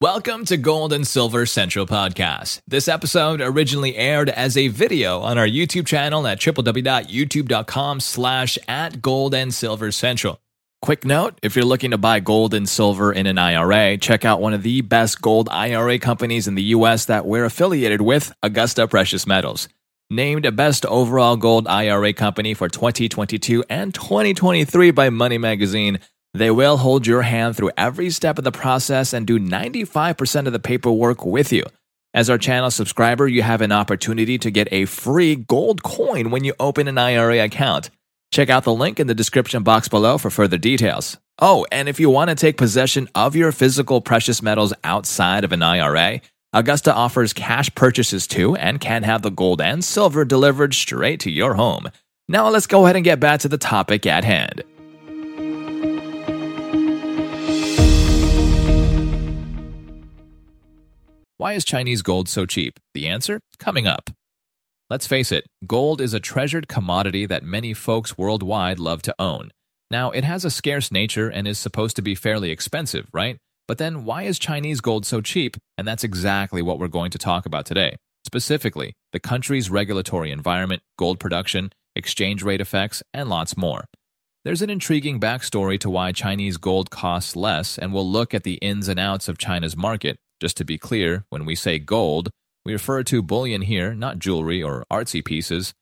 Welcome to Gold and Silver Central Podcast. This episode originally aired as a video on our YouTube channel at www.youtube.com slash at gold and silver central. Quick note, if you're looking to buy gold and silver in an IRA, check out one of the best gold IRA companies in the US that we're affiliated with, Augusta Precious Metals. Named a Best Overall Gold IRA Company for 2022 and 2023 by Money Magazine, they will hold your hand through every step of the process and do 95% of the paperwork with you. As our channel subscriber, you have an opportunity to get a free gold coin when you open an IRA account. Check out the link in the description box below for further details. Oh, and if you want to take possession of your physical precious metals outside of an IRA, Augusta offers cash purchases too and can have the gold and silver delivered straight to your home. Now let's go ahead and get back to the topic at hand. Why is Chinese gold so cheap? The answer coming up. Let's face it, gold is a treasured commodity that many folks worldwide love to own. Now, it has a scarce nature and is supposed to be fairly expensive, right? But then why is Chinese gold so cheap? And that's exactly what we're going to talk about today. Specifically, the country's regulatory environment, gold production, exchange rate effects, and lots more. There's an intriguing backstory to why Chinese gold costs less, and we'll look at the ins and outs of China's market, just to be clear, when we say gold, we refer to bullion here, not jewelry or artsy pieces.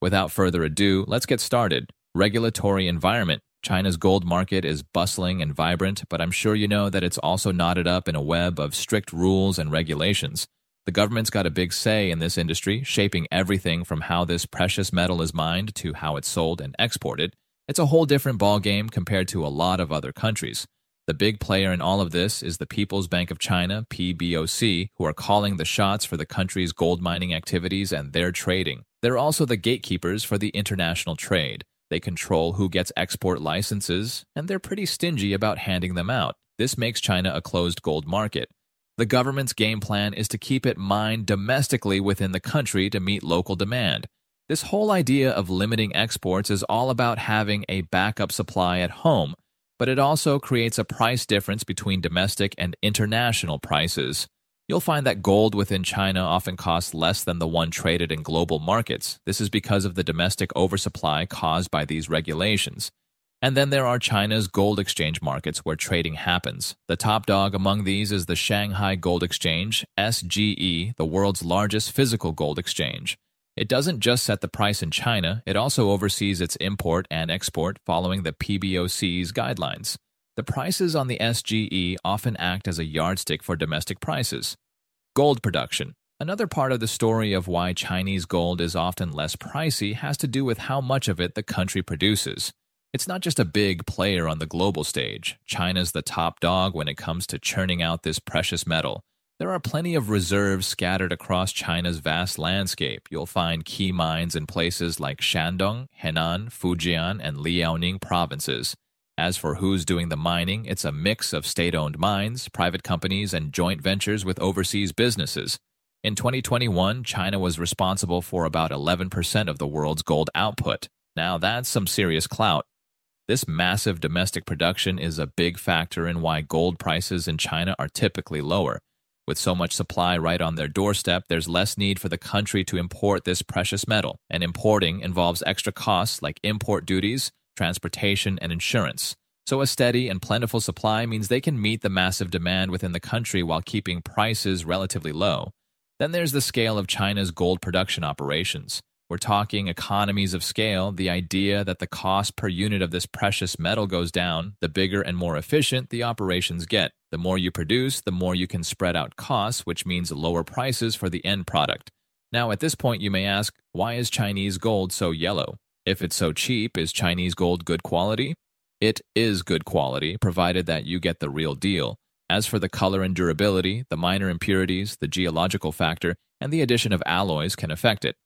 Without further ado, let's get started. Regulatory environment. China's gold market is bustling and vibrant, but I'm sure you know that it's also knotted up in a web of strict rules and regulations. The government's got a big say in this industry, shaping everything from how this precious metal is mined to how it's sold and exported. It's a whole different ballgame compared to a lot of other countries. The big player in all of this is the People's Bank of China, PBOC, who are calling the shots for the country's gold mining activities and their trading. They're also the gatekeepers for the international trade. They control who gets export licenses, and they're pretty stingy about handing them out. This makes China a closed gold market. The government's game plan is to keep it mined domestically within the country to meet local demand. This whole idea of limiting exports is all about having a backup supply at home but it also creates a price difference between domestic and international prices. You'll find that gold within China often costs less than the one traded in global markets. This is because of the domestic oversupply caused by these regulations. And then there are China's gold exchange markets where trading happens. The top dog among these is the Shanghai Gold Exchange, SGE, the world's largest physical gold exchange. It doesn't just set the price in China, it also oversees its import and export following the PBOC's guidelines. The prices on the SGE often act as a yardstick for domestic prices. Gold production. Another part of the story of why Chinese gold is often less pricey has to do with how much of it the country produces. It's not just a big player on the global stage. China's the top dog when it comes to churning out this precious metal. There are plenty of reserves scattered across China's vast landscape. You'll find key mines in places like Shandong, Henan, Fujian, and Liaoning provinces. As for who's doing the mining, it's a mix of state owned mines, private companies, and joint ventures with overseas businesses. In 2021, China was responsible for about 11% of the world's gold output. Now, that's some serious clout. This massive domestic production is a big factor in why gold prices in China are typically lower. With so much supply right on their doorstep, there's less need for the country to import this precious metal, and importing involves extra costs like import duties, transportation, and insurance. So, a steady and plentiful supply means they can meet the massive demand within the country while keeping prices relatively low. Then there's the scale of China's gold production operations. We're talking economies of scale, the idea that the cost per unit of this precious metal goes down, the bigger and more efficient the operations get. The more you produce, the more you can spread out costs, which means lower prices for the end product. Now, at this point, you may ask, why is Chinese gold so yellow? If it's so cheap, is Chinese gold good quality? It is good quality, provided that you get the real deal. As for the color and durability, the minor impurities, the geological factor, and the addition of alloys can affect it.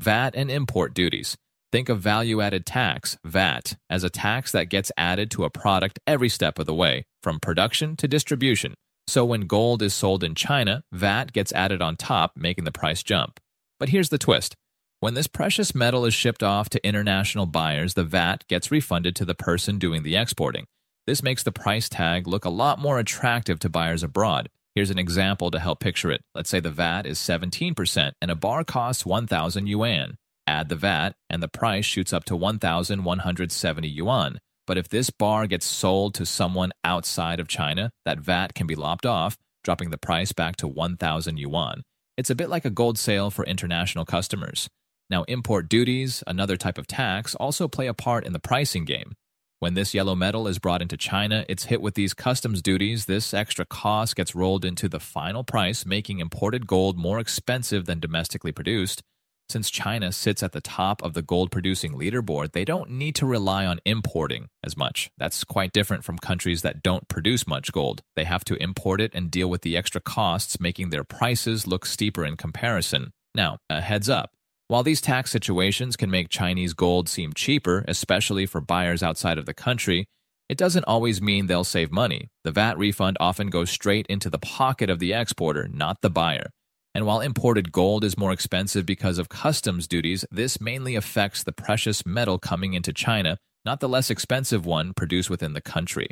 VAT and import duties. Think of value added tax, VAT, as a tax that gets added to a product every step of the way, from production to distribution. So when gold is sold in China, VAT gets added on top, making the price jump. But here's the twist. When this precious metal is shipped off to international buyers, the VAT gets refunded to the person doing the exporting. This makes the price tag look a lot more attractive to buyers abroad. Here's an example to help picture it. Let's say the VAT is 17% and a bar costs 1,000 yuan. Add the VAT, and the price shoots up to 1,170 yuan. But if this bar gets sold to someone outside of China, that VAT can be lopped off, dropping the price back to 1,000 yuan. It's a bit like a gold sale for international customers. Now, import duties, another type of tax, also play a part in the pricing game. When this yellow metal is brought into China, it's hit with these customs duties. This extra cost gets rolled into the final price, making imported gold more expensive than domestically produced. Since China sits at the top of the gold producing leaderboard, they don't need to rely on importing as much. That's quite different from countries that don't produce much gold. They have to import it and deal with the extra costs, making their prices look steeper in comparison. Now, a heads up. While these tax situations can make Chinese gold seem cheaper, especially for buyers outside of the country, it doesn't always mean they'll save money. The VAT refund often goes straight into the pocket of the exporter, not the buyer. And while imported gold is more expensive because of customs duties, this mainly affects the precious metal coming into China, not the less expensive one produced within the country.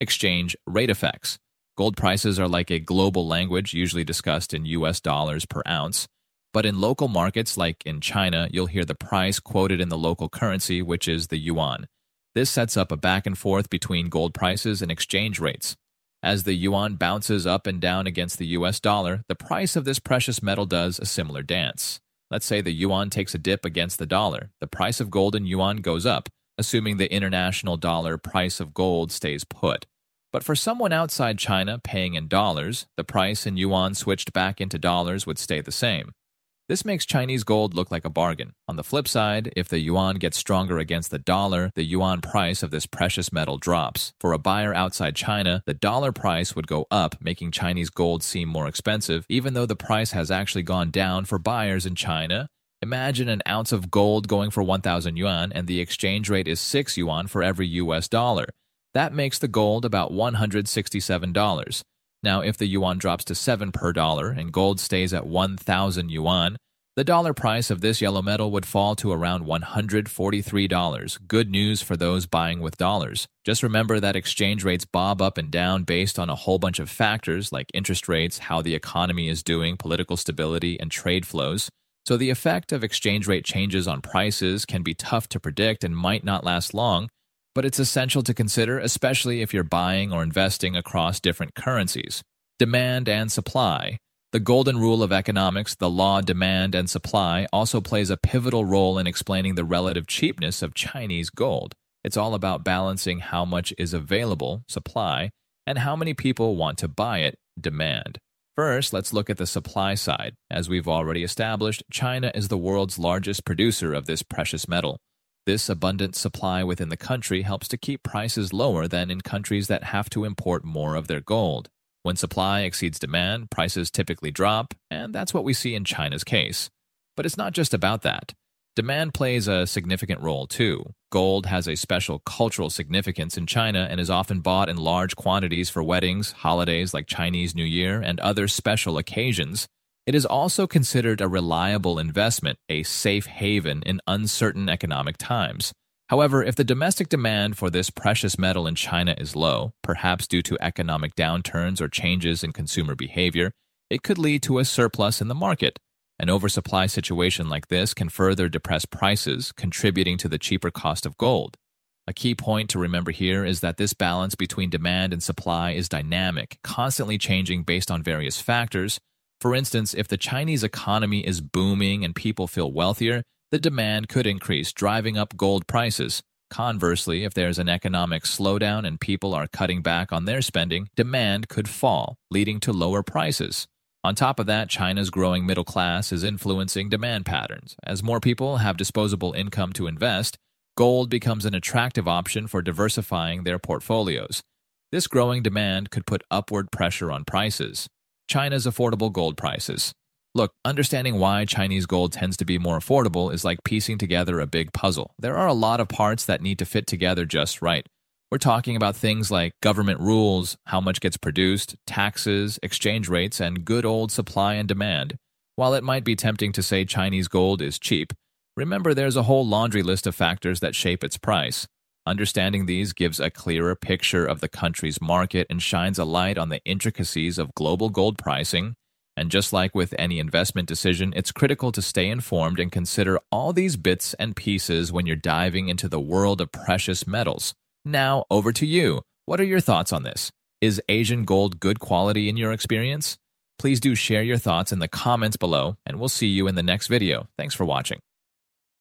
Exchange rate effects. Gold prices are like a global language, usually discussed in US dollars per ounce. But in local markets, like in China, you'll hear the price quoted in the local currency, which is the yuan. This sets up a back and forth between gold prices and exchange rates. As the yuan bounces up and down against the US dollar, the price of this precious metal does a similar dance. Let's say the yuan takes a dip against the dollar. The price of gold in yuan goes up, assuming the international dollar price of gold stays put. But for someone outside China paying in dollars, the price in yuan switched back into dollars would stay the same. This makes Chinese gold look like a bargain. On the flip side, if the yuan gets stronger against the dollar, the yuan price of this precious metal drops. For a buyer outside China, the dollar price would go up, making Chinese gold seem more expensive, even though the price has actually gone down for buyers in China. Imagine an ounce of gold going for 1,000 yuan, and the exchange rate is 6 yuan for every US dollar. That makes the gold about $167. Now, if the yuan drops to 7 per dollar and gold stays at 1,000 yuan, the dollar price of this yellow metal would fall to around $143. Good news for those buying with dollars. Just remember that exchange rates bob up and down based on a whole bunch of factors like interest rates, how the economy is doing, political stability, and trade flows. So the effect of exchange rate changes on prices can be tough to predict and might not last long, but it's essential to consider, especially if you're buying or investing across different currencies. Demand and supply. The golden rule of economics, the law demand and supply, also plays a pivotal role in explaining the relative cheapness of Chinese gold. It's all about balancing how much is available, supply, and how many people want to buy it, demand. First, let's look at the supply side. As we've already established, China is the world's largest producer of this precious metal. This abundant supply within the country helps to keep prices lower than in countries that have to import more of their gold. When supply exceeds demand, prices typically drop, and that's what we see in China's case. But it's not just about that. Demand plays a significant role too. Gold has a special cultural significance in China and is often bought in large quantities for weddings, holidays like Chinese New Year, and other special occasions. It is also considered a reliable investment, a safe haven in uncertain economic times. However, if the domestic demand for this precious metal in China is low, perhaps due to economic downturns or changes in consumer behavior, it could lead to a surplus in the market. An oversupply situation like this can further depress prices, contributing to the cheaper cost of gold. A key point to remember here is that this balance between demand and supply is dynamic, constantly changing based on various factors, for instance, if the Chinese economy is booming and people feel wealthier, the demand could increase, driving up gold prices. Conversely, if there's an economic slowdown and people are cutting back on their spending, demand could fall, leading to lower prices. On top of that, China's growing middle class is influencing demand patterns. As more people have disposable income to invest, gold becomes an attractive option for diversifying their portfolios. This growing demand could put upward pressure on prices. China's affordable gold prices. Look, understanding why Chinese gold tends to be more affordable is like piecing together a big puzzle. There are a lot of parts that need to fit together just right. We're talking about things like government rules, how much gets produced, taxes, exchange rates, and good old supply and demand. While it might be tempting to say Chinese gold is cheap, remember there's a whole laundry list of factors that shape its price. Understanding these gives a clearer picture of the country's market and shines a light on the intricacies of global gold pricing. And just like with any investment decision, it's critical to stay informed and consider all these bits and pieces when you're diving into the world of precious metals. Now, over to you. What are your thoughts on this? Is Asian gold good quality in your experience? Please do share your thoughts in the comments below, and we'll see you in the next video. Thanks for watching.